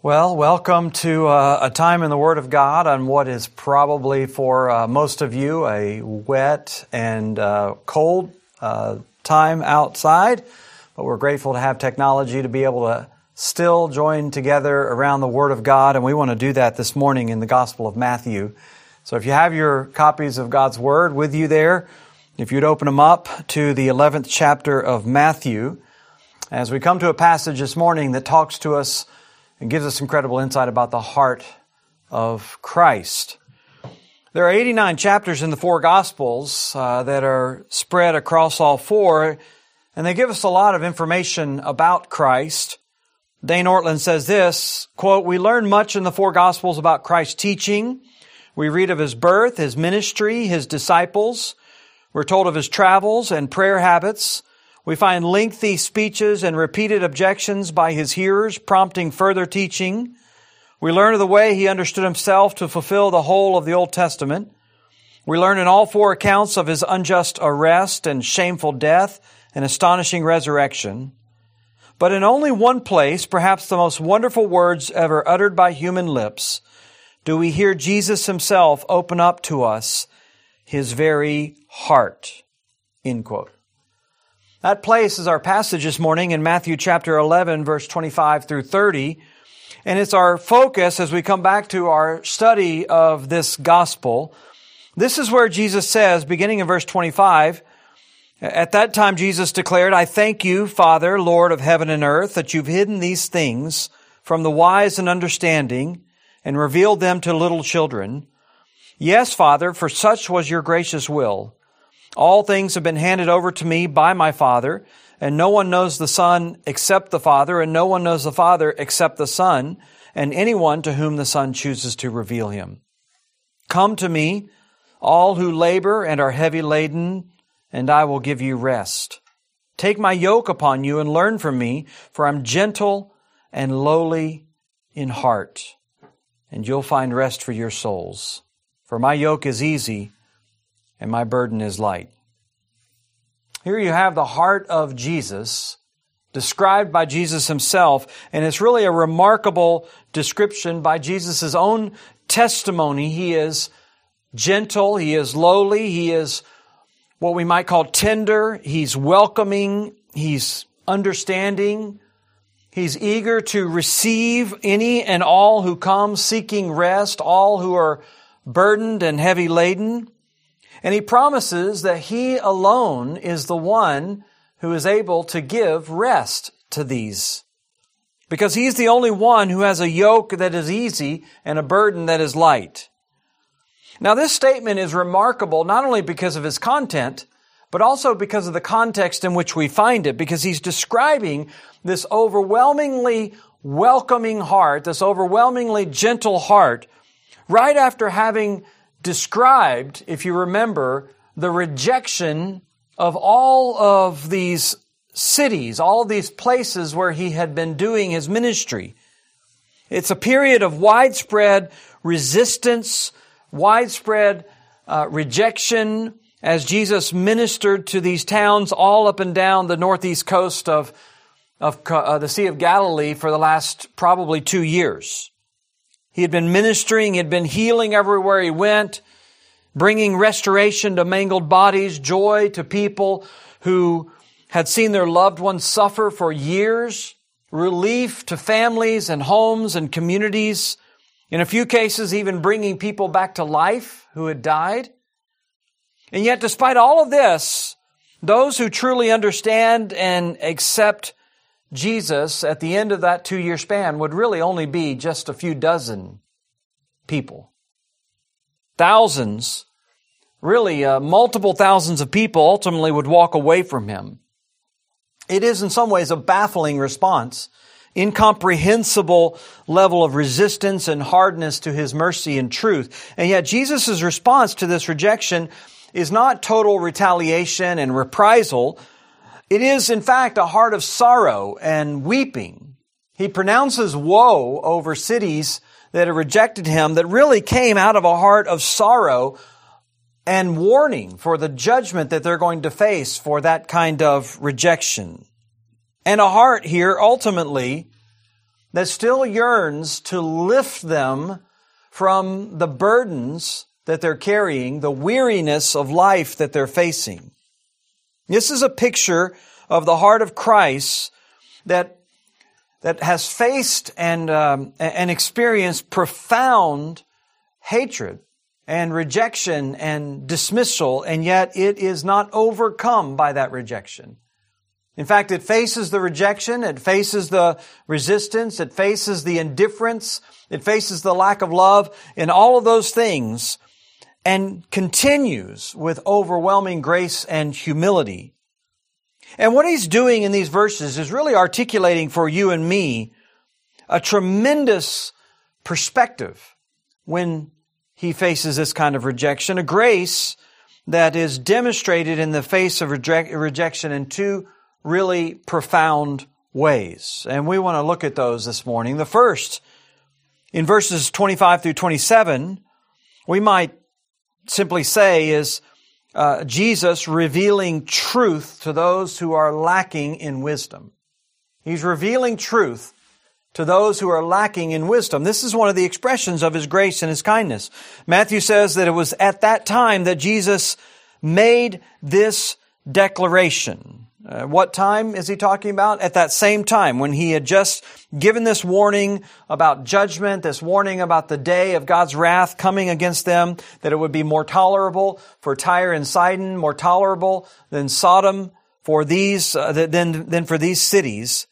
Well, welcome to uh, a time in the Word of God on what is probably for uh, most of you a wet and uh, cold uh, time outside, but we're grateful to have technology to be able to still join together around the Word of God, and we want to do that this morning in the Gospel of Matthew. So if you have your copies of God's Word with you there, if you'd open them up to the 11th chapter of Matthew, as we come to a passage this morning that talks to us and gives us incredible insight about the heart of Christ. There are 89 chapters in the four Gospels uh, that are spread across all four, and they give us a lot of information about Christ. Dane Ortlund says this, quote, We learn much in the four Gospels about Christ's teaching. We read of his birth, his ministry, his disciples. We're told of his travels and prayer habits. We find lengthy speeches and repeated objections by his hearers, prompting further teaching. We learn of the way he understood himself to fulfill the whole of the Old Testament. We learn in all four accounts of his unjust arrest and shameful death and astonishing resurrection. But in only one place, perhaps the most wonderful words ever uttered by human lips, do we hear Jesus himself open up to us his very heart. End quote. That place is our passage this morning in Matthew chapter 11, verse 25 through 30. And it's our focus as we come back to our study of this gospel. This is where Jesus says, beginning in verse 25, at that time Jesus declared, I thank you, Father, Lord of heaven and earth, that you've hidden these things from the wise and understanding and revealed them to little children. Yes, Father, for such was your gracious will. All things have been handed over to me by my Father, and no one knows the Son except the Father, and no one knows the Father except the Son, and anyone to whom the Son chooses to reveal him. Come to me, all who labor and are heavy laden, and I will give you rest. Take my yoke upon you and learn from me, for I'm gentle and lowly in heart, and you'll find rest for your souls. For my yoke is easy and my burden is light. Here you have the heart of Jesus described by Jesus himself, and it's really a remarkable description by Jesus' own testimony. He is gentle, he is lowly, he is what we might call tender, he's welcoming, he's understanding, he's eager to receive any and all who come seeking rest, all who are burdened and heavy laden. And he promises that he alone is the one who is able to give rest to these. Because he's the only one who has a yoke that is easy and a burden that is light. Now this statement is remarkable not only because of his content, but also because of the context in which we find it, because he's describing this overwhelmingly welcoming heart, this overwhelmingly gentle heart, right after having described, if you remember, the rejection of all of these cities, all of these places where he had been doing his ministry. It's a period of widespread resistance, widespread uh, rejection as Jesus ministered to these towns all up and down the northeast coast of, of uh, the Sea of Galilee for the last probably two years. He had been ministering, he had been healing everywhere he went, bringing restoration to mangled bodies, joy to people who had seen their loved ones suffer for years, relief to families and homes and communities. In a few cases, even bringing people back to life who had died. And yet, despite all of this, those who truly understand and accept Jesus at the end of that two year span would really only be just a few dozen people. Thousands, really uh, multiple thousands of people ultimately would walk away from him. It is in some ways a baffling response, incomprehensible level of resistance and hardness to his mercy and truth. And yet Jesus' response to this rejection is not total retaliation and reprisal, it is, in fact, a heart of sorrow and weeping. He pronounces woe over cities that have rejected him that really came out of a heart of sorrow and warning for the judgment that they're going to face for that kind of rejection. And a heart here ultimately that still yearns to lift them from the burdens that they're carrying, the weariness of life that they're facing. This is a picture of the heart of Christ that, that has faced and, um, and experienced profound hatred and rejection and dismissal, and yet it is not overcome by that rejection. In fact, it faces the rejection, it faces the resistance, it faces the indifference, it faces the lack of love in all of those things and continues with overwhelming grace and humility. And what he's doing in these verses is really articulating for you and me a tremendous perspective when he faces this kind of rejection, a grace that is demonstrated in the face of reject- rejection in two really profound ways. And we want to look at those this morning. The first, in verses 25 through 27, we might simply say is uh, Jesus revealing truth to those who are lacking in wisdom. He's revealing truth to those who are lacking in wisdom. This is one of the expressions of his grace and his kindness. Matthew says that it was at that time that Jesus made this declaration. Uh, what time is he talking about? At that same time when he had just given this warning about judgment, this warning about the day of God's wrath coming against them, that it would be more tolerable for Tyre and Sidon, more tolerable than Sodom for these, uh, than, than for these cities.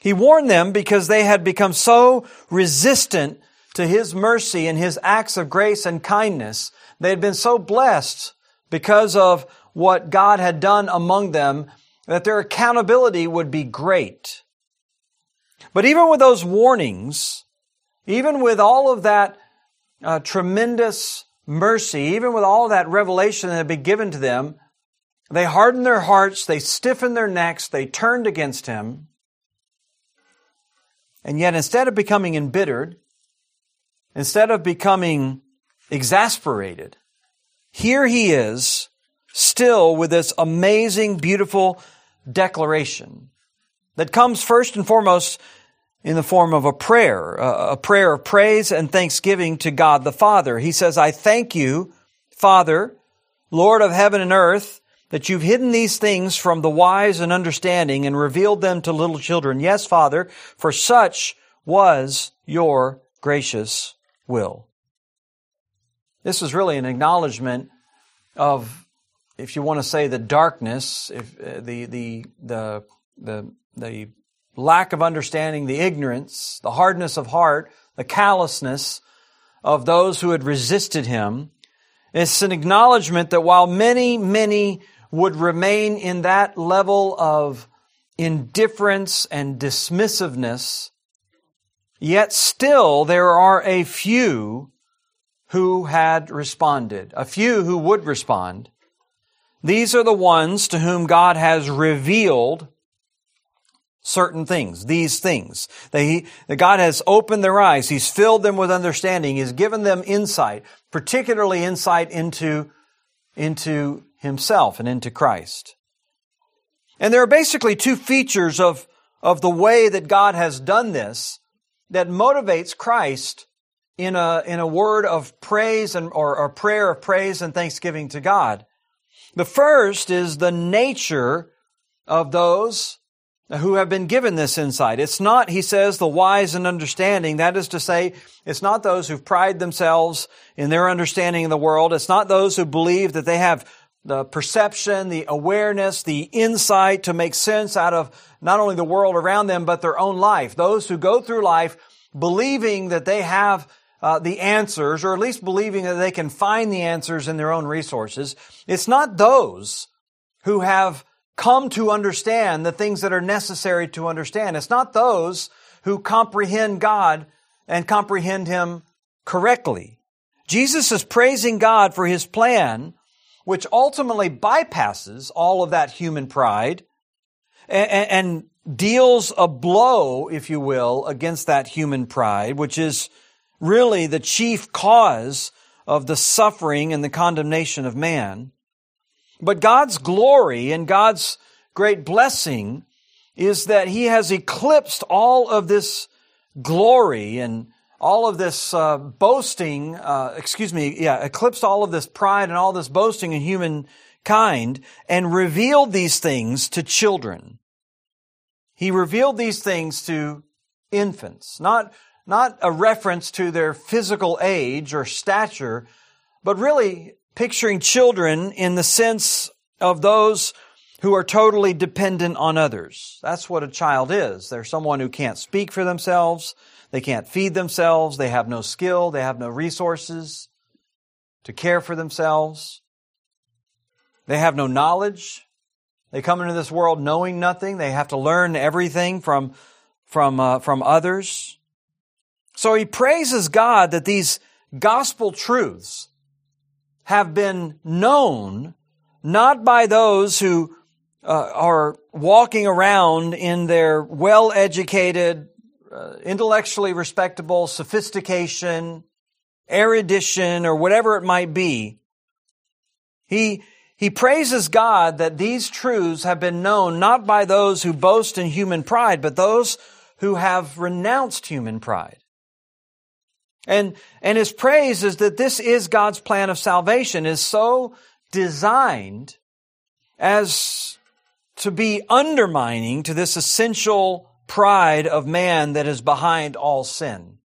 He warned them because they had become so resistant to His mercy and His acts of grace and kindness. They had been so blessed because of what God had done among them that their accountability would be great. But even with those warnings, even with all of that uh, tremendous mercy, even with all that revelation that had been given to them, they hardened their hearts, they stiffened their necks, they turned against him. And yet, instead of becoming embittered, instead of becoming exasperated, here he is still with this amazing, beautiful declaration that comes first and foremost in the form of a prayer, a prayer of praise and thanksgiving to God the Father. He says, I thank you, Father, Lord of heaven and earth, that you've hidden these things from the wise and understanding and revealed them to little children. Yes, Father, for such was your gracious will. This is really an acknowledgement of, if you want to say, the darkness, if, uh, the, the, the, the, the lack of understanding, the ignorance, the hardness of heart, the callousness of those who had resisted him. It's an acknowledgement that while many, many would remain in that level of indifference and dismissiveness, yet still there are a few who had responded, a few who would respond. These are the ones to whom God has revealed certain things, these things. That, that God has opened their eyes. He's filled them with understanding. He's given them insight, particularly insight into, into himself and into Christ. And there are basically two features of, of the way that God has done this that motivates Christ in a, in a word of praise and, or, or prayer of praise and thanksgiving to God. The first is the nature of those who have been given this insight. It's not, he says, the wise and understanding. That is to say, it's not those who pride themselves in their understanding of the world. It's not those who believe that they have the perception, the awareness, the insight to make sense out of not only the world around them, but their own life. Those who go through life believing that they have uh, the answers, or at least believing that they can find the answers in their own resources. It's not those who have come to understand the things that are necessary to understand. It's not those who comprehend God and comprehend Him correctly. Jesus is praising God for His plan which ultimately bypasses all of that human pride and, and, deals a blow, if you will, against that human pride, which is really the chief cause of the suffering and the condemnation of man. But God's glory and God's great blessing is that He has eclipsed all of this glory and all of this uh, boasting, uh, excuse me, yeah, eclipsed all of this pride and all this boasting in humankind and revealed these things to children. He revealed these things to infants, not, not a reference to their physical age or stature, but really picturing children in the sense of those who are totally dependent on others. That's what a child is. They're someone who can't speak for themselves. They can't feed themselves. They have no skill. They have no resources to care for themselves. They have no knowledge. They come into this world knowing nothing. They have to learn everything from, from, uh, from others. So he praises God that these gospel truths have been known not by those who uh, are walking around in their well-educated, uh, intellectually respectable sophistication, erudition, or whatever it might be. He, he praises God that these truths have been known not by those who boast in human pride, but those who have renounced human pride. And, and his praise is that this is God's plan of salvation is so designed as to be undermining to this essential pride of man that is behind all sin.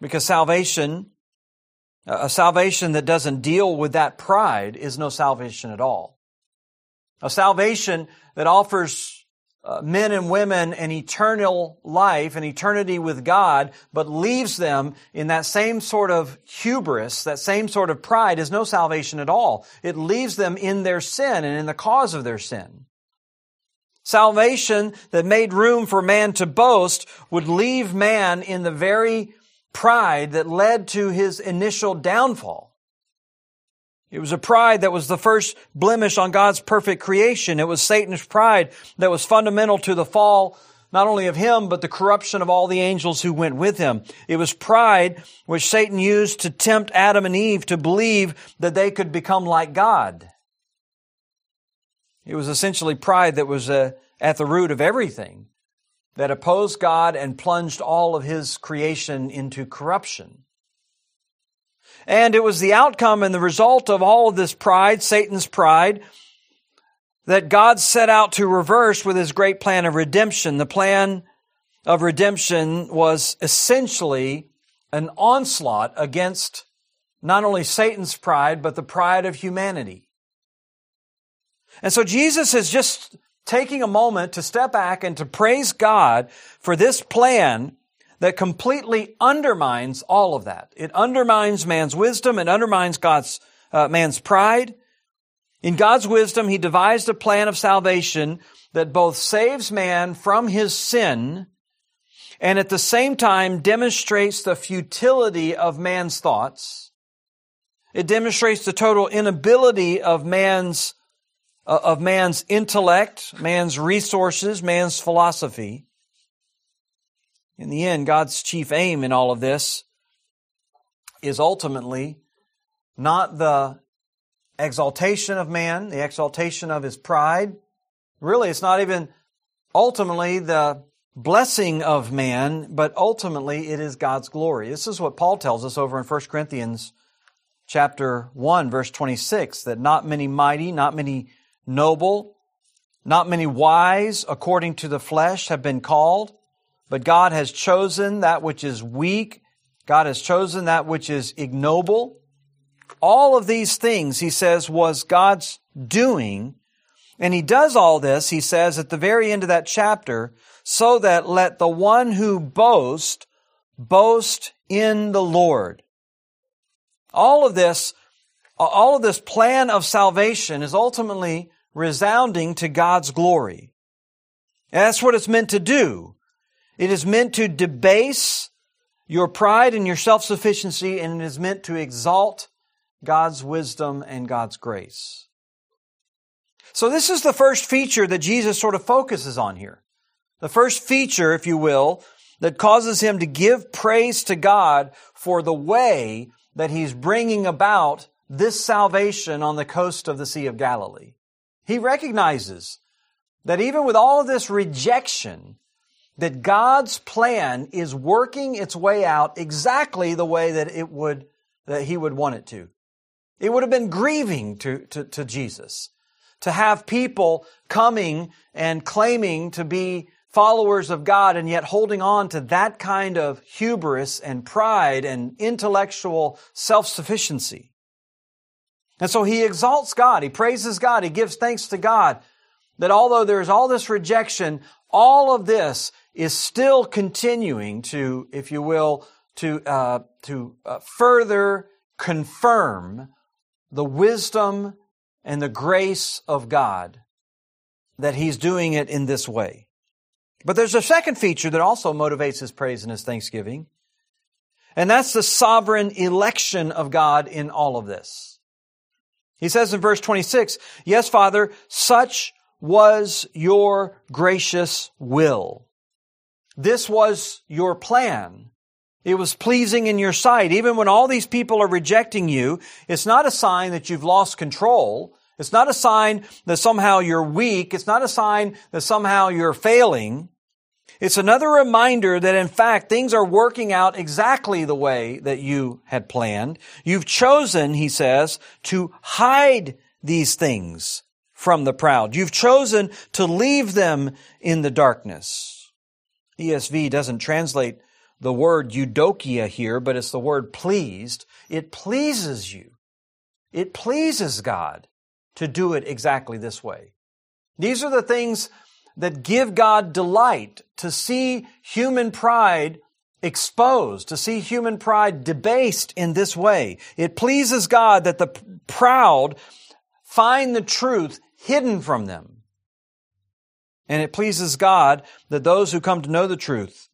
Because salvation, a salvation that doesn't deal with that pride is no salvation at all. A salvation that offers uh, men and women an eternal life, an eternity with God, but leaves them in that same sort of hubris, that same sort of pride is no salvation at all. It leaves them in their sin and in the cause of their sin. Salvation that made room for man to boast would leave man in the very pride that led to his initial downfall. It was a pride that was the first blemish on God's perfect creation. It was Satan's pride that was fundamental to the fall, not only of him, but the corruption of all the angels who went with him. It was pride which Satan used to tempt Adam and Eve to believe that they could become like God. It was essentially pride that was uh, at the root of everything that opposed God and plunged all of his creation into corruption. And it was the outcome and the result of all of this pride, Satan's pride, that God set out to reverse with his great plan of redemption. The plan of redemption was essentially an onslaught against not only Satan's pride, but the pride of humanity. And so Jesus is just taking a moment to step back and to praise God for this plan that completely undermines all of that. It undermines man's wisdom. It undermines God's, uh, man's pride. In God's wisdom, He devised a plan of salvation that both saves man from his sin and at the same time demonstrates the futility of man's thoughts. It demonstrates the total inability of man's uh, of man's intellect, man's resources, man's philosophy. In the end, God's chief aim in all of this is ultimately not the exaltation of man, the exaltation of his pride. Really, it's not even ultimately the blessing of man, but ultimately it is God's glory. This is what Paul tells us over in 1 Corinthians chapter 1 verse 26 that not many mighty, not many noble, not many wise according to the flesh have been called, but God has chosen that which is weak. God has chosen that which is ignoble. All of these things, he says, was God's doing. And he does all this, he says at the very end of that chapter, so that let the one who boast boast in the Lord. All of this, all of this plan of salvation is ultimately resounding to God's glory. And that's what it's meant to do. It is meant to debase your pride and your self-sufficiency, and it is meant to exalt God's wisdom and God's grace. So this is the first feature that Jesus sort of focuses on here. The first feature, if you will, that causes him to give praise to God for the way that he's bringing about this salvation on the coast of the Sea of Galilee. He recognizes that even with all of this rejection, that God's plan is working its way out exactly the way that it would, that he would want it to. It would have been grieving to, to, to Jesus to have people coming and claiming to be followers of God and yet holding on to that kind of hubris and pride and intellectual self-sufficiency. And so he exalts God. He praises God. He gives thanks to God that although there's all this rejection, all of this is still continuing to, if you will, to, uh, to uh, further confirm the wisdom and the grace of God that he's doing it in this way. But there's a second feature that also motivates his praise and his thanksgiving. And that's the sovereign election of God in all of this. He says in verse 26, Yes, Father, such was your gracious will. This was your plan. It was pleasing in your sight. Even when all these people are rejecting you, it's not a sign that you've lost control. It's not a sign that somehow you're weak. It's not a sign that somehow you're failing. It's another reminder that in fact things are working out exactly the way that you had planned. You've chosen, he says, to hide these things from the proud. You've chosen to leave them in the darkness. ESV doesn't translate the word eudokia here, but it's the word pleased. It pleases you. It pleases God to do it exactly this way. These are the things that give God delight to see human pride exposed, to see human pride debased in this way. It pleases God that the proud find the truth hidden from them. And it pleases God that those who come to know the truth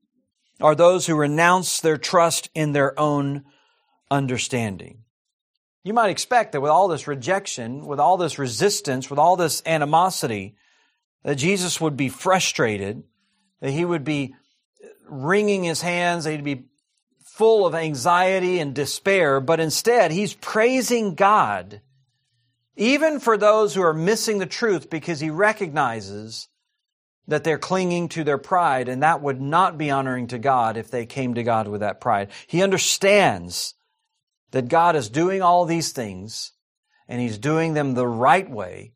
are those who renounce their trust in their own understanding. You might expect that with all this rejection, with all this resistance, with all this animosity, that Jesus would be frustrated, that he would be wringing his hands, that he'd be full of anxiety and despair, but instead he's praising God even for those who are missing the truth because he recognizes that they're clinging to their pride and that would not be honoring to God if they came to God with that pride. He understands that God is doing all these things and he's doing them the right way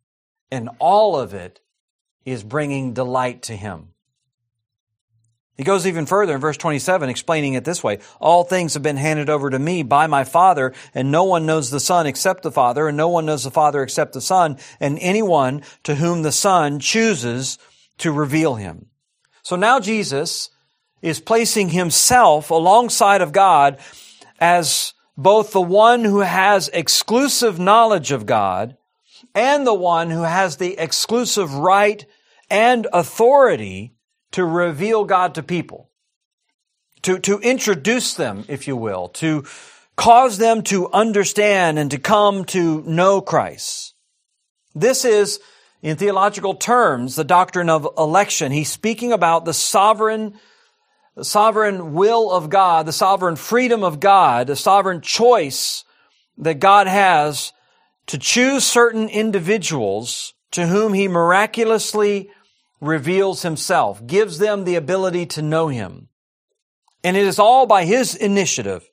and all of it is bringing delight to him. He goes even further in verse 27, explaining it this way. All things have been handed over to me by my Father, and no one knows the Son except the Father, and no one knows the Father except the Son, and anyone to whom the Son chooses to reveal him. So now Jesus is placing himself alongside of God as both the one who has exclusive knowledge of God and the one who has the exclusive right and authority to reveal God to people, to, to introduce them, if you will, to cause them to understand and to come to know Christ. This is, in theological terms, the doctrine of election. He's speaking about the sovereign, the sovereign will of God, the sovereign freedom of God, the sovereign choice that God has to choose certain individuals to whom he miraculously reveals himself, gives them the ability to know him. And it is all by his initiative.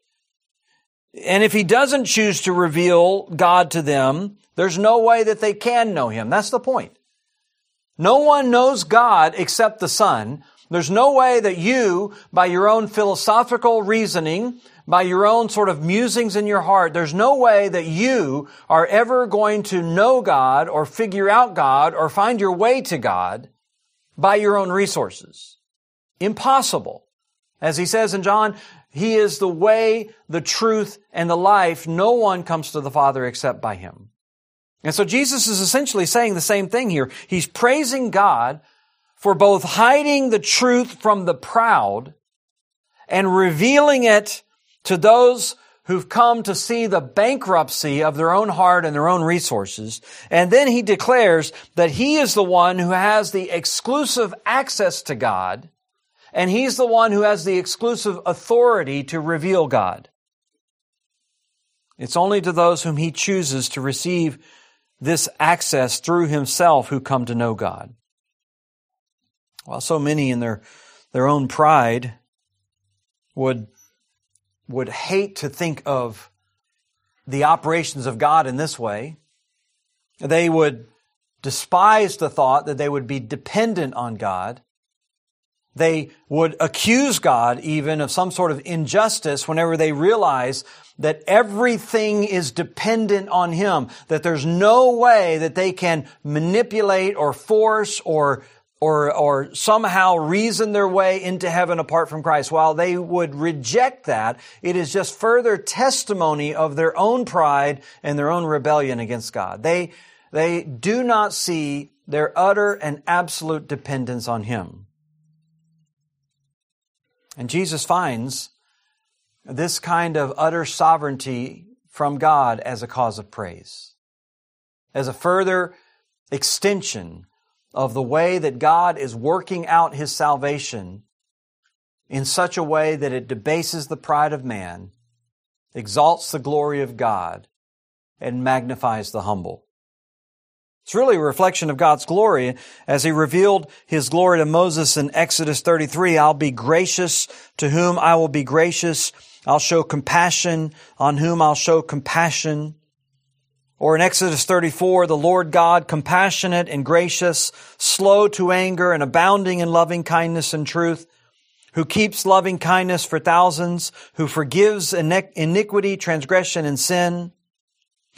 And if he doesn't choose to reveal God to them, there's no way that they can know him. That's the point. No one knows God except the Son. There's no way that you, by your own philosophical reasoning, by your own sort of musings in your heart, there's no way that you are ever going to know God or figure out God or find your way to God by your own resources. Impossible. As he says in John, he is the way, the truth, and the life. No one comes to the Father except by him. And so Jesus is essentially saying the same thing here. He's praising God for both hiding the truth from the proud and revealing it to those who've come to see the bankruptcy of their own heart and their own resources. And then he declares that he is the one who has the exclusive access to God, and he's the one who has the exclusive authority to reveal God. It's only to those whom he chooses to receive this access through himself who come to know God. While so many in their their own pride would, would hate to think of the operations of God in this way. They would despise the thought that they would be dependent on God. They would accuse God even of some sort of injustice whenever they realize that everything is dependent on Him, that there's no way that they can manipulate or force or or, or somehow reason their way into heaven apart from Christ. While they would reject that, it is just further testimony of their own pride and their own rebellion against God. They, they do not see their utter and absolute dependence on Him. And Jesus finds this kind of utter sovereignty from God as a cause of praise, as a further extension of the way that God is working out his salvation in such a way that it debases the pride of man, exalts the glory of God, and magnifies the humble. It's really a reflection of God's glory as he revealed his glory to Moses in Exodus 33. I'll be gracious to whom I will be gracious. I'll show compassion on whom I'll show compassion. Or in Exodus 34, the Lord God, compassionate and gracious, slow to anger and abounding in loving kindness and truth, who keeps loving kindness for thousands, who forgives iniquity, transgression, and sin.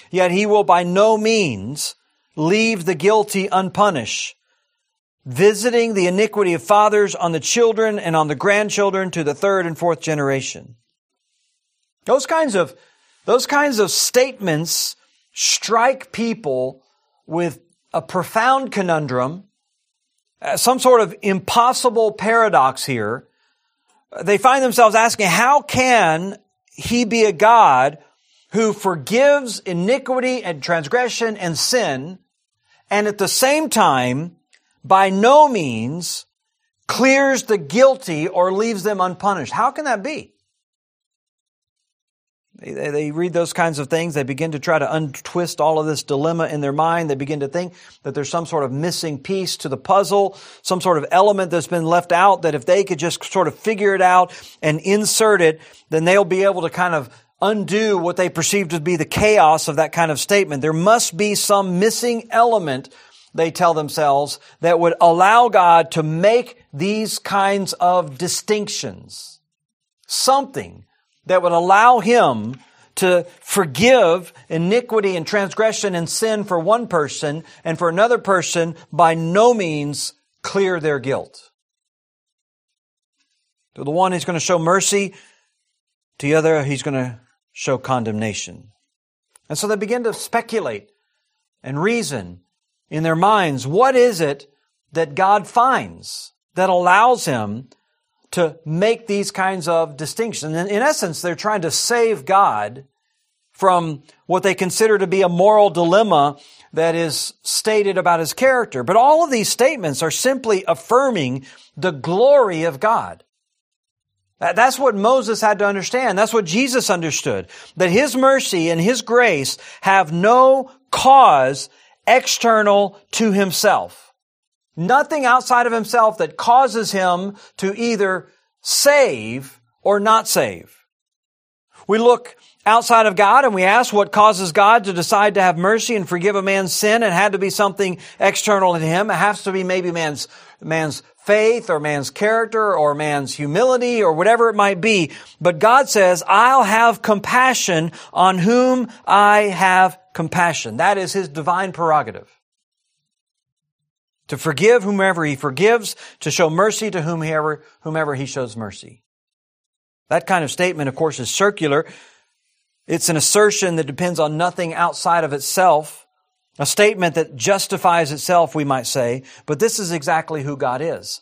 Yet he will by no means leave the guilty unpunished, visiting the iniquity of fathers on the children and on the grandchildren to the third and fourth generation. Those kinds of, those kinds of statements strike people with a profound conundrum, uh, some sort of impossible paradox here. They find themselves asking, how can he be a God who forgives iniquity and transgression and sin, and at the same time, by no means clears the guilty or leaves them unpunished? How can that be? They, they read those kinds of things. They begin to try to untwist all of this dilemma in their mind. They begin to think that there's some sort of missing piece to the puzzle, some sort of element that's been left out that if they could just sort of figure it out and insert it, then they'll be able to kind of undo what they perceive to be the chaos of that kind of statement. There must be some missing element, they tell themselves, that would allow God to make these kinds of distinctions. Something that would allow him to forgive iniquity and transgression and sin for one person and for another person by no means clear their guilt. To the one he's going to show mercy, to the other he's going to show condemnation. And so they begin to speculate and reason in their minds, what is it that God finds that allows him to make these kinds of distinctions. And in essence, they're trying to save God from what they consider to be a moral dilemma that is stated about his character. But all of these statements are simply affirming the glory of God. That's what Moses had to understand. That's what Jesus understood. That his mercy and his grace have no cause external to himself. Nothing outside of himself that causes him to either save or not save. We look outside of God and we ask what causes God to decide to have mercy and forgive a man's sin. It had to be something external to him. It has to be maybe man's, man's faith or man's character or man's humility or whatever it might be. But God says, I'll have compassion on whom I have compassion. That is his divine prerogative to forgive whomever he forgives, to show mercy to whomever, whomever he shows mercy. That kind of statement, of course, is circular. It's an assertion that depends on nothing outside of itself. A statement that justifies itself, we might say, but this is exactly who God is.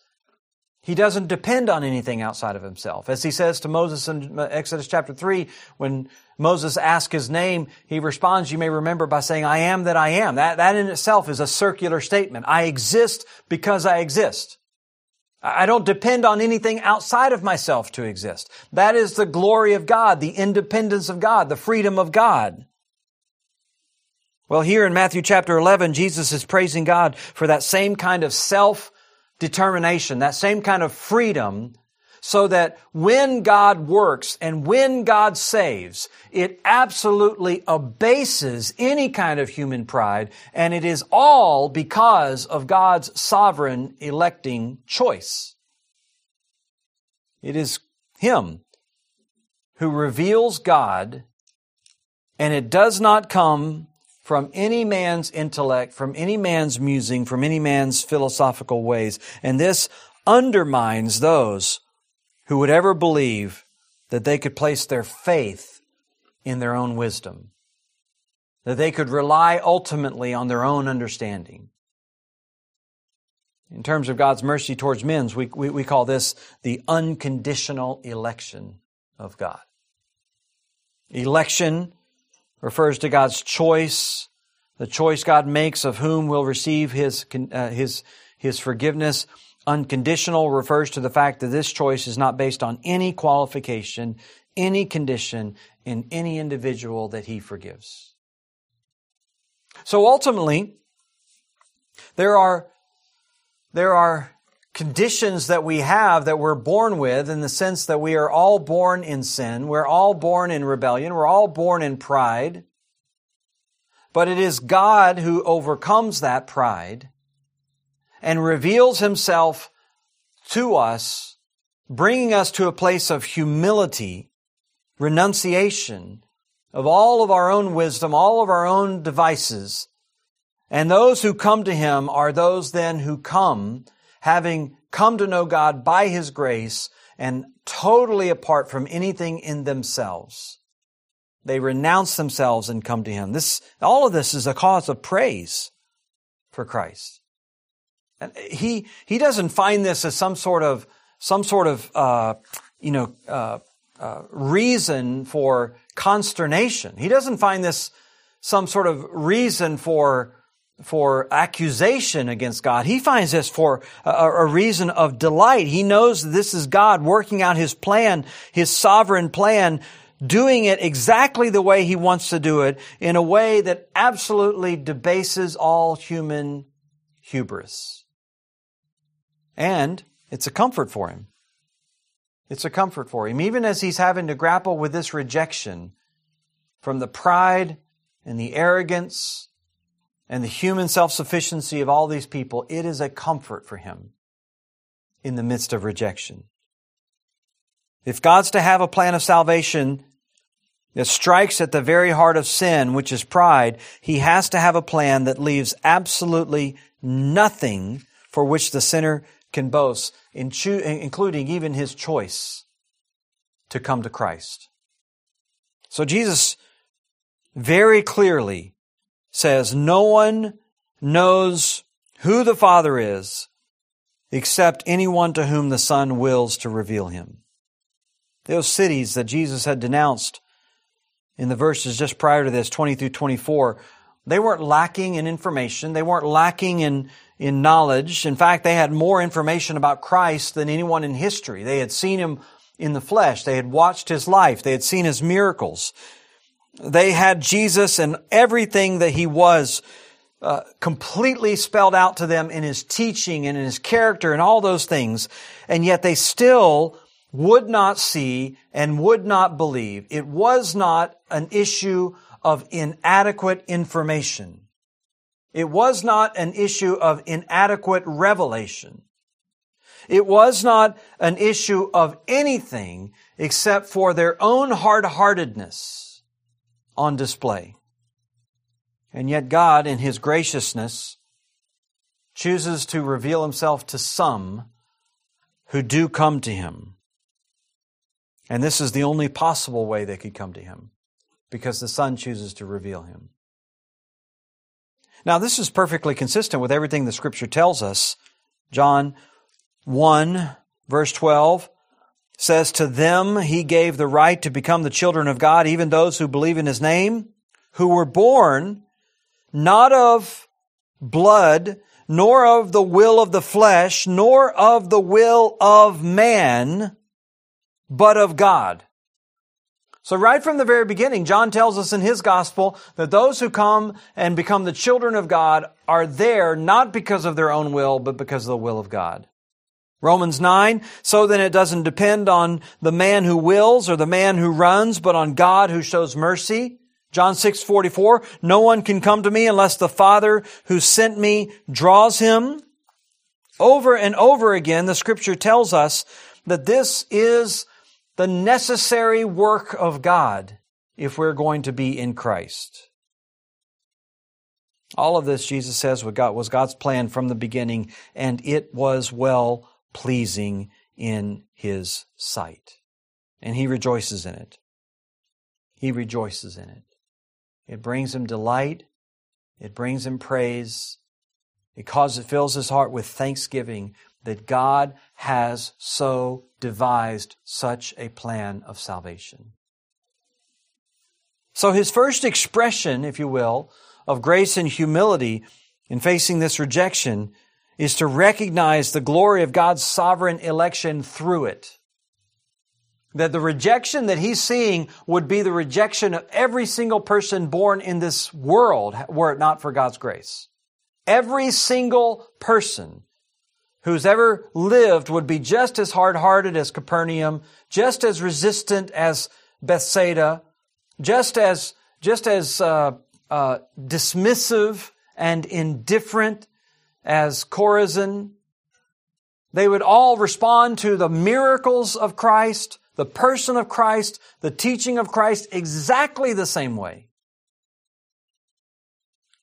He doesn't depend on anything outside of himself. As he says to Moses in Exodus chapter 3, when Moses asks his name, he responds, you may remember, by saying, I am that I am. That, that in itself is a circular statement. I exist because I exist. I don't depend on anything outside of myself to exist. That is the glory of God, the independence of God, the freedom of God. Well, here in Matthew chapter 11, Jesus is praising God for that same kind of self determination, that same kind of freedom so that when God works and when God saves, it absolutely abases any kind of human pride, and it is all because of God's sovereign electing choice. It is Him who reveals God, and it does not come from any man's intellect, from any man's musing, from any man's philosophical ways. And this undermines those who would ever believe that they could place their faith in their own wisdom, that they could rely ultimately on their own understanding. In terms of God's mercy towards men, we, we, we call this the unconditional election of God. Election refers to God's choice, the choice God makes of whom will receive His, uh, His, His forgiveness. Unconditional refers to the fact that this choice is not based on any qualification, any condition in any individual that he forgives. So ultimately, there are, there are conditions that we have that we're born with in the sense that we are all born in sin. We're all born in rebellion. We're all born in pride. But it is God who overcomes that pride and reveals himself to us, bringing us to a place of humility, renunciation of all of our own wisdom, all of our own devices. And those who come to him are those then who come having come to know God by his grace and totally apart from anything in themselves. They renounce themselves and come to him. This, all of this is a cause of praise for Christ. And he, he doesn't find this as some sort of, some sort of, uh, you know, uh, uh, reason for consternation. He doesn't find this some sort of reason for, for accusation against God. He finds this for a, a reason of delight. He knows this is God working out His plan, His sovereign plan, doing it exactly the way He wants to do it in a way that absolutely debases all human hubris. And it's a comfort for him. It's a comfort for him. Even as he's having to grapple with this rejection from the pride and the arrogance and the human self-sufficiency of all these people, it is a comfort for him in the midst of rejection. If God's to have a plan of salvation that strikes at the very heart of sin, which is pride, he has to have a plan that leaves absolutely nothing for which the sinner can boast, including even his choice to come to Christ. So Jesus very clearly says, no one knows who the Father is except anyone to whom the Son wills to reveal him. Those cities that Jesus had denounced in the verses just prior to this, 20 through 24, they weren't lacking in information. They weren't lacking in, in knowledge. In fact, they had more information about Christ than anyone in history. They had seen him in the flesh. They had watched his life. They had seen his miracles. They had Jesus and everything that he was uh, completely spelled out to them in his teaching and in his character and all those things. And yet they still would not see and would not believe. It was not an issue of inadequate information. It was not an issue of inadequate revelation. It was not an issue of anything except for their own hard-heartedness on display. And yet God, in His graciousness, chooses to reveal Himself to some who do come to Him. And this is the only possible way they could come to Him, because the Son chooses to reveal Him. Now, this is perfectly consistent with everything the scripture tells us. John 1 verse 12 says, To them he gave the right to become the children of God, even those who believe in his name, who were born not of blood, nor of the will of the flesh, nor of the will of man, but of God. So right from the very beginning, John tells us in his gospel that those who come and become the children of God are there not because of their own will, but because of the will of God. Romans 9, so then it doesn't depend on the man who wills or the man who runs, but on God who shows mercy. John 6, 44, no one can come to me unless the Father who sent me draws him. Over and over again, the scripture tells us that this is the necessary work of God if we're going to be in Christ. All of this, Jesus says, was God's plan from the beginning, and it was well pleasing in his sight. And he rejoices in it. He rejoices in it. It brings him delight. It brings him praise. It causes, it fills his heart with thanksgiving that God has so devised such a plan of salvation. So his first expression, if you will, of grace and humility in facing this rejection is to recognize the glory of God's sovereign election through it. That the rejection that he's seeing would be the rejection of every single person born in this world were it not for God's grace. Every single person who's ever lived would be just as hard-hearted as Capernaum, just as resistant as Bethsaida, just as, just as uh, uh, dismissive and indifferent as Chorazin. They would all respond to the miracles of Christ, the person of Christ, the teaching of Christ exactly the same way.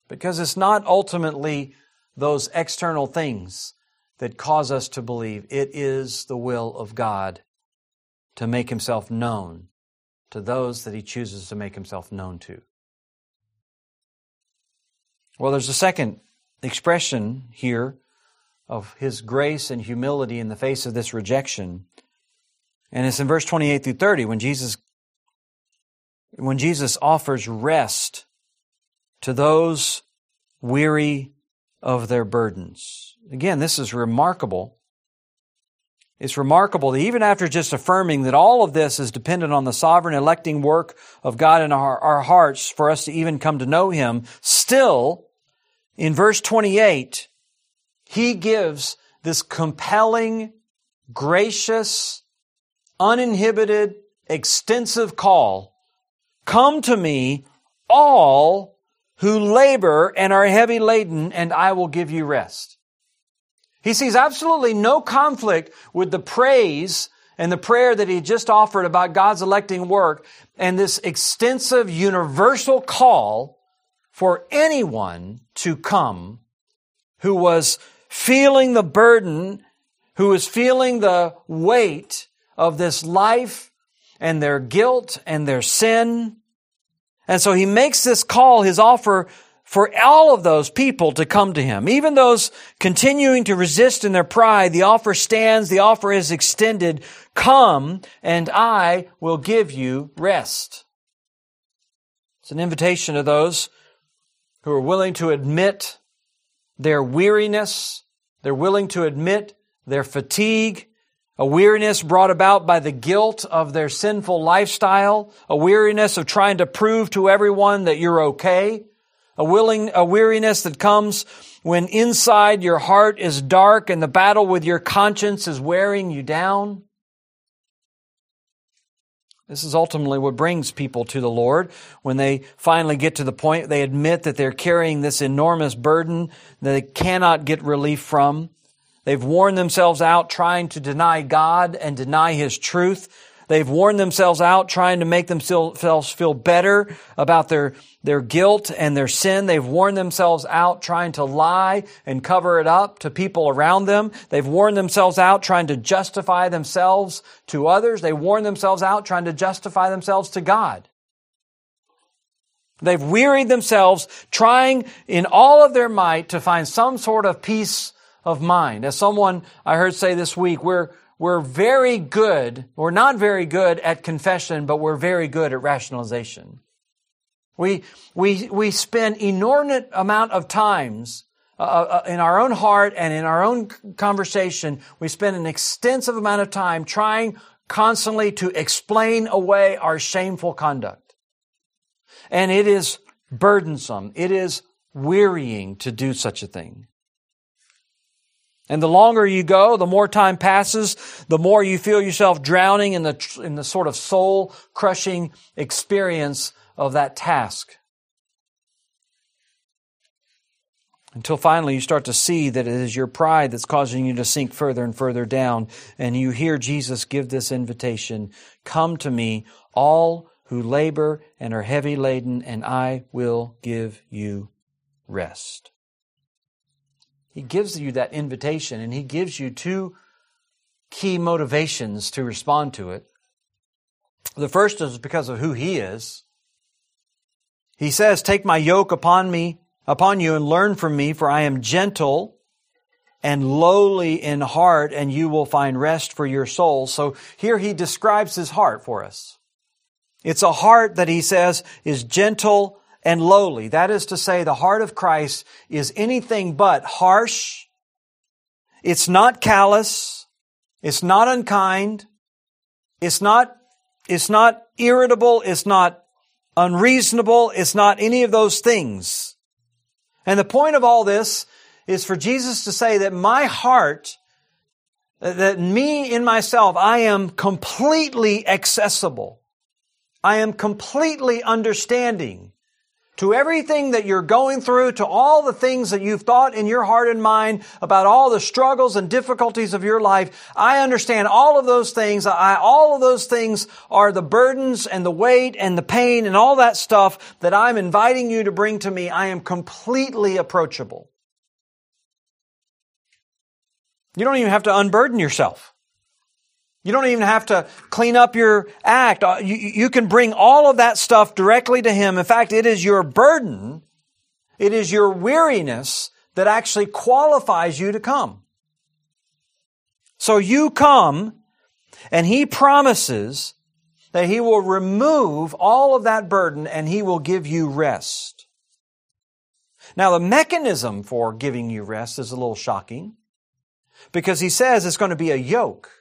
Because it's not ultimately those external things that cause us to believe. It is the will of God to make himself known to those that he chooses to make himself known to. Well, there's a second expression here of his grace and humility in the face of this rejection. And it's in verse 28 through 30 when Jesus when Jesus offers rest to those weary of their burdens. Again, this is remarkable. It's remarkable that even after just affirming that all of this is dependent on the sovereign electing work of God in our, our hearts for us to even come to know Him, still in verse 28, he gives this compelling, gracious, uninhibited, extensive call. Come to me, all who labor and are heavy laden, and I will give you rest. He sees absolutely no conflict with the praise and the prayer that he just offered about God's electing work and this extensive universal call for anyone to come who was feeling the burden, who was feeling the weight of this life and their guilt and their sin. And so he makes this call, his offer for all of those people to come to him. Even those continuing to resist in their pride, the offer stands, the offer is extended. Come and I will give you rest. It's an invitation to those who are willing to admit their weariness, they're willing to admit their fatigue, a weariness brought about by the guilt of their sinful lifestyle, a weariness of trying to prove to everyone that you're okay, a willing, a weariness that comes when inside your heart is dark and the battle with your conscience is wearing you down. This is ultimately what brings people to the Lord when they finally get to the point they admit that they're carrying this enormous burden that they cannot get relief from. They've worn themselves out trying to deny God and deny His truth. They've worn themselves out trying to make themselves feel better about their, their guilt and their sin. They've worn themselves out trying to lie and cover it up to people around them. They've worn themselves out trying to justify themselves to others. They've worn themselves out trying to justify themselves to God. They've wearied themselves trying in all of their might to find some sort of peace of mind. As someone I heard say this week, we're, we're very good, we're not very good at confession, but we're very good at rationalization. We, we, we spend inordinate amount of times uh, uh, in our own heart and in our own conversation, we spend an extensive amount of time trying constantly to explain away our shameful conduct. And it is burdensome. It is wearying to do such a thing. And the longer you go, the more time passes, the more you feel yourself drowning in the, in the sort of soul crushing experience of that task. Until finally you start to see that it is your pride that's causing you to sink further and further down. And you hear Jesus give this invitation Come to me, all who labor and are heavy laden, and I will give you rest. He gives you that invitation, and He gives you two key motivations to respond to it. The first is because of who He is. He says, Take my yoke upon me, upon you, and learn from me, for I am gentle and lowly in heart, and you will find rest for your souls. So here he describes his heart for us. It's a heart that he says is gentle and lowly. That is to say, the heart of Christ is anything but harsh. It's not callous. It's not unkind. It's not, it's not irritable. It's not unreasonable. It's not any of those things. And the point of all this is for Jesus to say that my heart, that me in myself, I am completely accessible. I am completely understanding to everything that you're going through, to all the things that you've thought in your heart and mind about all the struggles and difficulties of your life. I understand all of those things. I, all of those things are the burdens and the weight and the pain and all that stuff that I'm inviting you to bring to me. I am completely approachable. You don't even have to unburden yourself. You don't even have to clean up your act. Uh, you, you can bring all of that stuff directly to Him. In fact, it is your burden, it is your weariness that actually qualifies you to come. So you come, and He promises that He will remove all of that burden and He will give you rest. Now, the mechanism for giving you rest is a little shocking because He says it's going to be a yoke.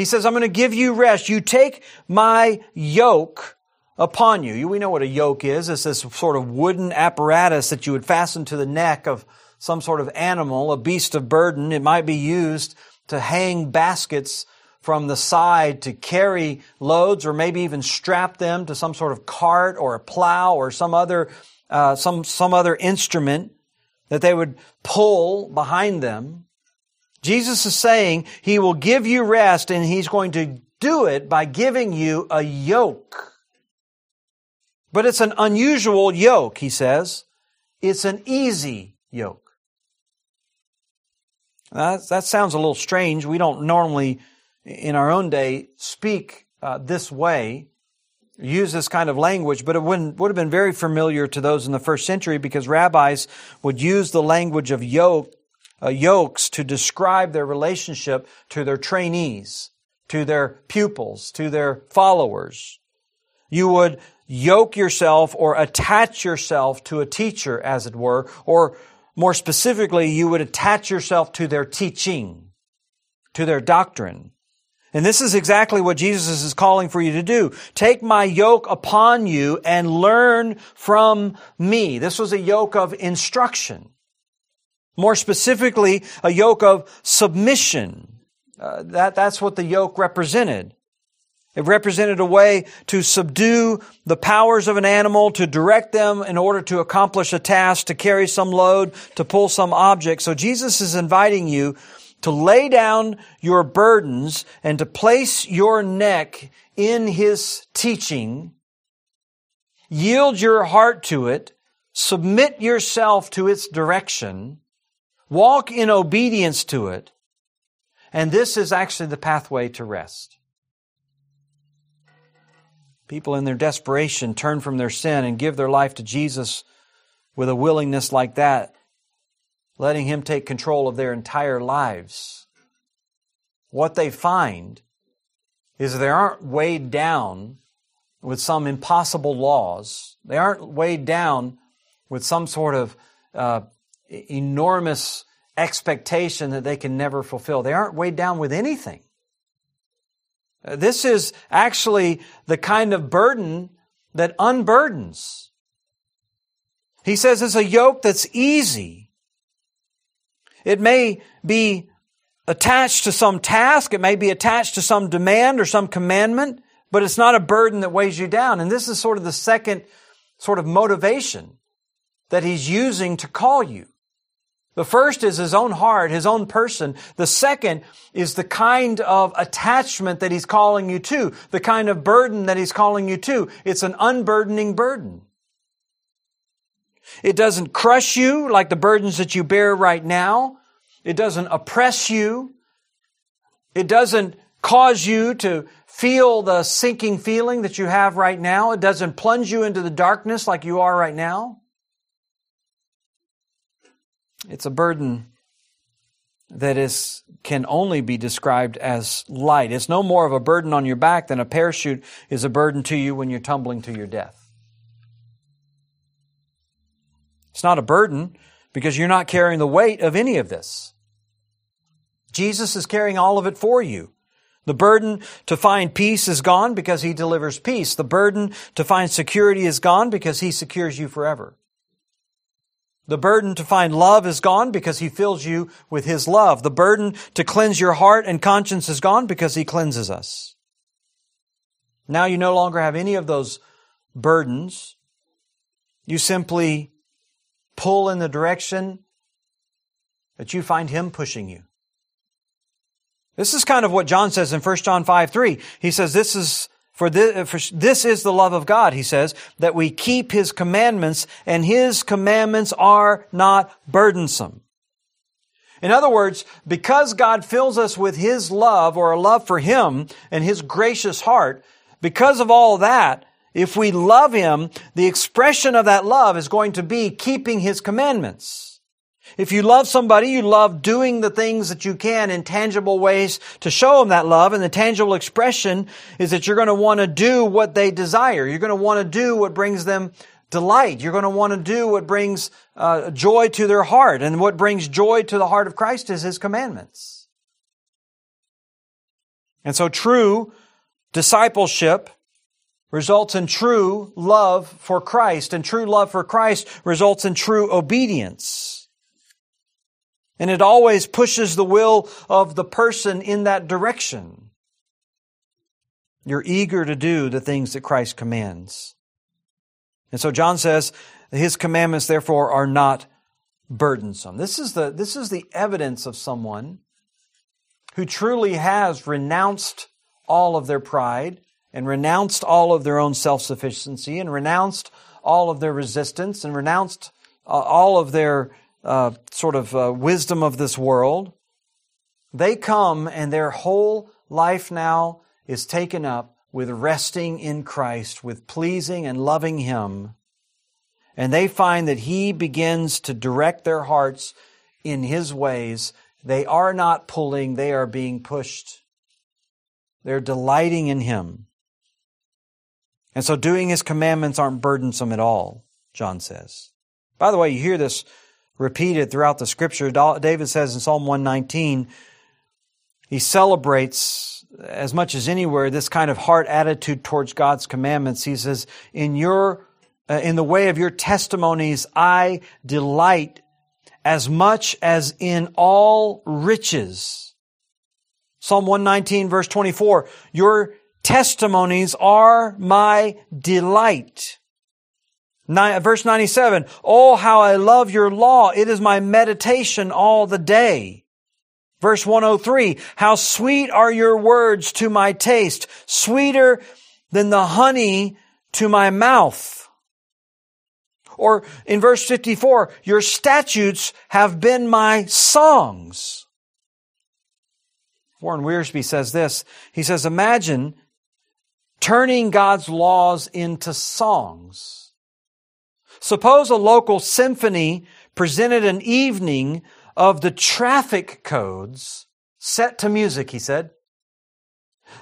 He says, I'm going to give you rest. You take my yoke upon you. We know what a yoke is. It's this sort of wooden apparatus that you would fasten to the neck of some sort of animal, a beast of burden. It might be used to hang baskets from the side to carry loads or maybe even strap them to some sort of cart or a plow or some other, uh, some, some other instrument that they would pull behind them. Jesus is saying he will give you rest and he's going to do it by giving you a yoke. But it's an unusual yoke, he says. It's an easy yoke. That, sounds a little strange. We don't normally, in our own day, speak uh, this way, use this kind of language, but it would would have been very familiar to those in the first century because rabbis would use the language of yoke uh, yokes to describe their relationship to their trainees, to their pupils, to their followers. You would yoke yourself or attach yourself to a teacher, as it were, or more specifically, you would attach yourself to their teaching, to their doctrine. And this is exactly what Jesus is calling for you to do. Take my yoke upon you and learn from me. This was a yoke of instruction. More specifically, a yoke of submission. Uh, that, that's what the yoke represented. It represented a way to subdue the powers of an animal, to direct them in order to accomplish a task, to carry some load, to pull some object. So Jesus is inviting you to lay down your burdens and to place your neck in His teaching, yield your heart to it, submit yourself to its direction, Walk in obedience to it. And this is actually the pathway to rest. People in their desperation turn from their sin and give their life to Jesus with a willingness like that, letting Him take control of their entire lives. What they find is they aren't weighed down with some impossible laws. They aren't weighed down with some sort of uh, enormous expectation that they can never fulfill. They aren't weighed down with anything. Uh, this is actually the kind of burden that unburdens. He says it's a yoke that's easy. It may be attached to some task. It may be attached to some demand or some commandment, but it's not a burden that weighs you down. And this is sort of the second sort of motivation that he's using to call you. The first is his own heart, his own person. The second is the kind of attachment that he's calling you to, the kind of burden that he's calling you to. It's an unburdening burden. It doesn't crush you like the burdens that you bear right now. It doesn't oppress you. It doesn't cause you to feel the sinking feeling that you have right now. It doesn't plunge you into the darkness like you are right now. It's a burden that is can only be described as light. It's no more of a burden on your back than a parachute is a burden to you when you're tumbling to your death. It's not a burden because you're not carrying the weight of any of this. Jesus is carrying all of it for you. The burden to find peace is gone because he delivers peace. The burden to find security is gone because he secures you forever. The burden to find love is gone because he fills you with his love. The burden to cleanse your heart and conscience is gone because he cleanses us. Now you no longer have any of those burdens. You simply pull in the direction that you find him pushing you. This is kind of what John says in 1 John 5 3. He says, This is for this, for this is the love of God, he says, that we keep his commandments, and his commandments are not burdensome. In other words, because God fills us with his love or a love for him and his gracious heart, because of all that, if we love him, the expression of that love is going to be keeping his commandments. If you love somebody, you love doing the things that you can in tangible ways to show them that love. And the tangible expression is that you're going to want to do what they desire. You're going to want to do what brings them delight. You're going to want to do what brings uh, joy to their heart. And what brings joy to the heart of Christ is His commandments. And so true discipleship results in true love for Christ. And true love for Christ results in true obedience. And it always pushes the will of the person in that direction. You're eager to do the things that Christ commands. And so John says, his commandments therefore are not burdensome. This is the, this is the evidence of someone who truly has renounced all of their pride and renounced all of their own self-sufficiency and renounced all of their resistance and renounced uh, all of their uh, sort of uh, wisdom of this world. They come and their whole life now is taken up with resting in Christ, with pleasing and loving Him. And they find that He begins to direct their hearts in His ways. They are not pulling, they are being pushed. They're delighting in Him. And so doing His commandments aren't burdensome at all, John says. By the way, you hear this repeated throughout the scripture. David says in Psalm 119, he celebrates as much as anywhere this kind of heart attitude towards God's commandments. He says, in your, uh, in the way of your testimonies, I delight as much as in all riches. Psalm 119 verse 24, your testimonies are my delight verse 97, Oh, how I love your law. It is my meditation all the day. Verse 103, how sweet are your words to my taste, sweeter than the honey to my mouth. Or in verse 54, your statutes have been my songs. Warren Wiersbe says this. He says, imagine turning God's laws into songs. Suppose a local symphony presented an evening of the traffic codes set to music, he said.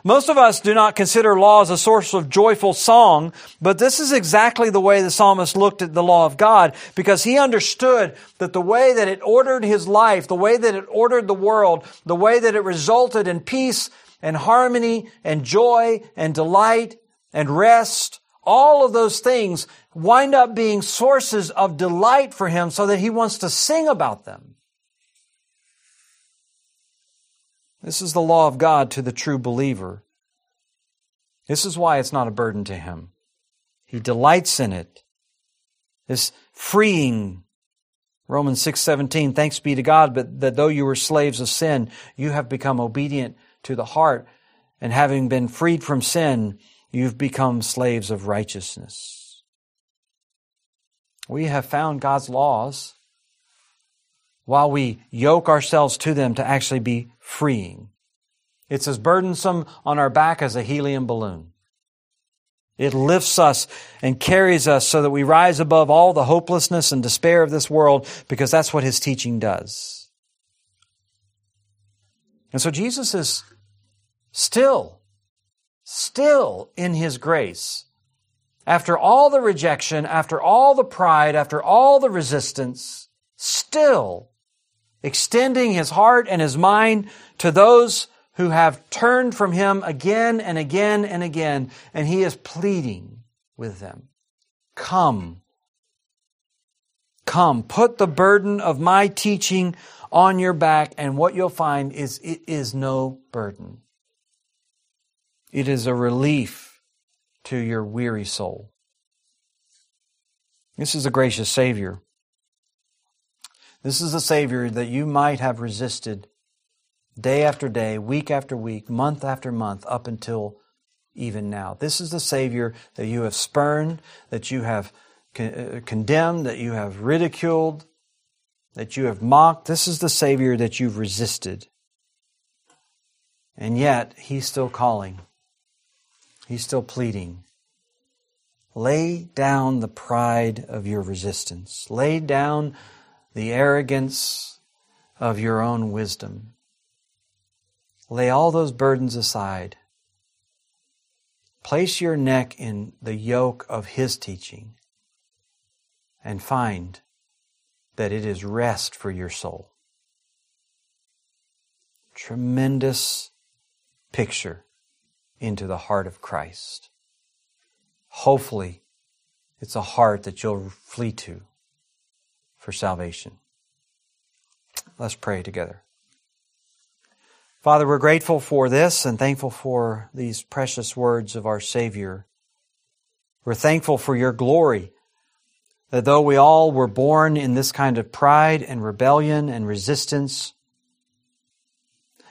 Most of us do not consider law as a source of joyful song, but this is exactly the way the psalmist looked at the law of God because he understood that the way that it ordered his life, the way that it ordered the world, the way that it resulted in peace and harmony and joy and delight and rest, all of those things wind up being sources of delight for him so that he wants to sing about them. This is the law of God to the true believer. This is why it's not a burden to him. He delights in it. This freeing Romans 6:17 Thanks be to God but that though you were slaves of sin you have become obedient to the heart and having been freed from sin you've become slaves of righteousness. We have found God's laws while we yoke ourselves to them to actually be freeing. It's as burdensome on our back as a helium balloon. It lifts us and carries us so that we rise above all the hopelessness and despair of this world because that's what his teaching does. And so Jesus is still, still in his grace. After all the rejection, after all the pride, after all the resistance, still extending his heart and his mind to those who have turned from him again and again and again, and he is pleading with them. Come. Come. Put the burden of my teaching on your back, and what you'll find is it is no burden. It is a relief to your weary soul. This is a gracious Savior. This is a Savior that you might have resisted day after day, week after week, month after month, up until even now. This is the Savior that you have spurned, that you have uh, condemned, that you have ridiculed, that you have mocked. This is the Savior that you've resisted. And yet, He's still calling. He's still pleading. Lay down the pride of your resistance. Lay down the arrogance of your own wisdom. Lay all those burdens aside. Place your neck in the yoke of His teaching and find that it is rest for your soul. Tremendous picture into the heart of Christ. Hopefully, it's a heart that you'll flee to for salvation. Let's pray together. Father, we're grateful for this and thankful for these precious words of our Savior. We're thankful for your glory, that though we all were born in this kind of pride and rebellion and resistance,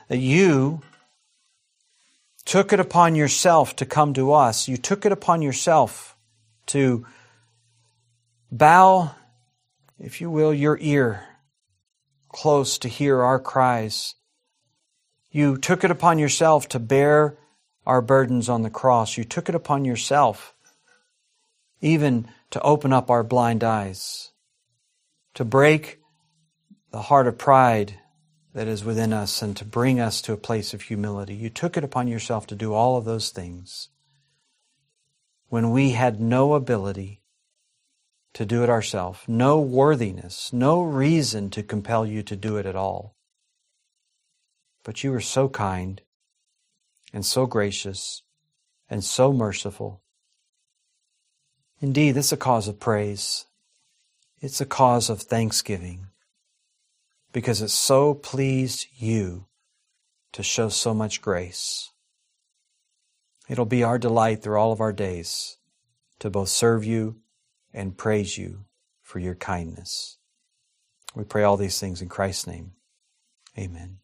that you took it upon yourself to come to us. You took it upon yourself to bow, if you will, your ear close to hear our cries you took it upon yourself to bear our burdens on the cross. You took it upon yourself even to open up our blind eyes, to break the heart of pride that is within us and to bring us to a place of humility. You took it upon yourself to do all of those things when we had no ability to do it ourselves, no worthiness, no reason to compel you to do it at all. But you were so kind and so gracious and so merciful. Indeed, this is a cause of praise. It's a cause of thanksgiving because it so pleased you to show so much grace. It'll be our delight through all of our days to both serve you and praise you for your kindness. We pray all these things in Christ's name. Amen.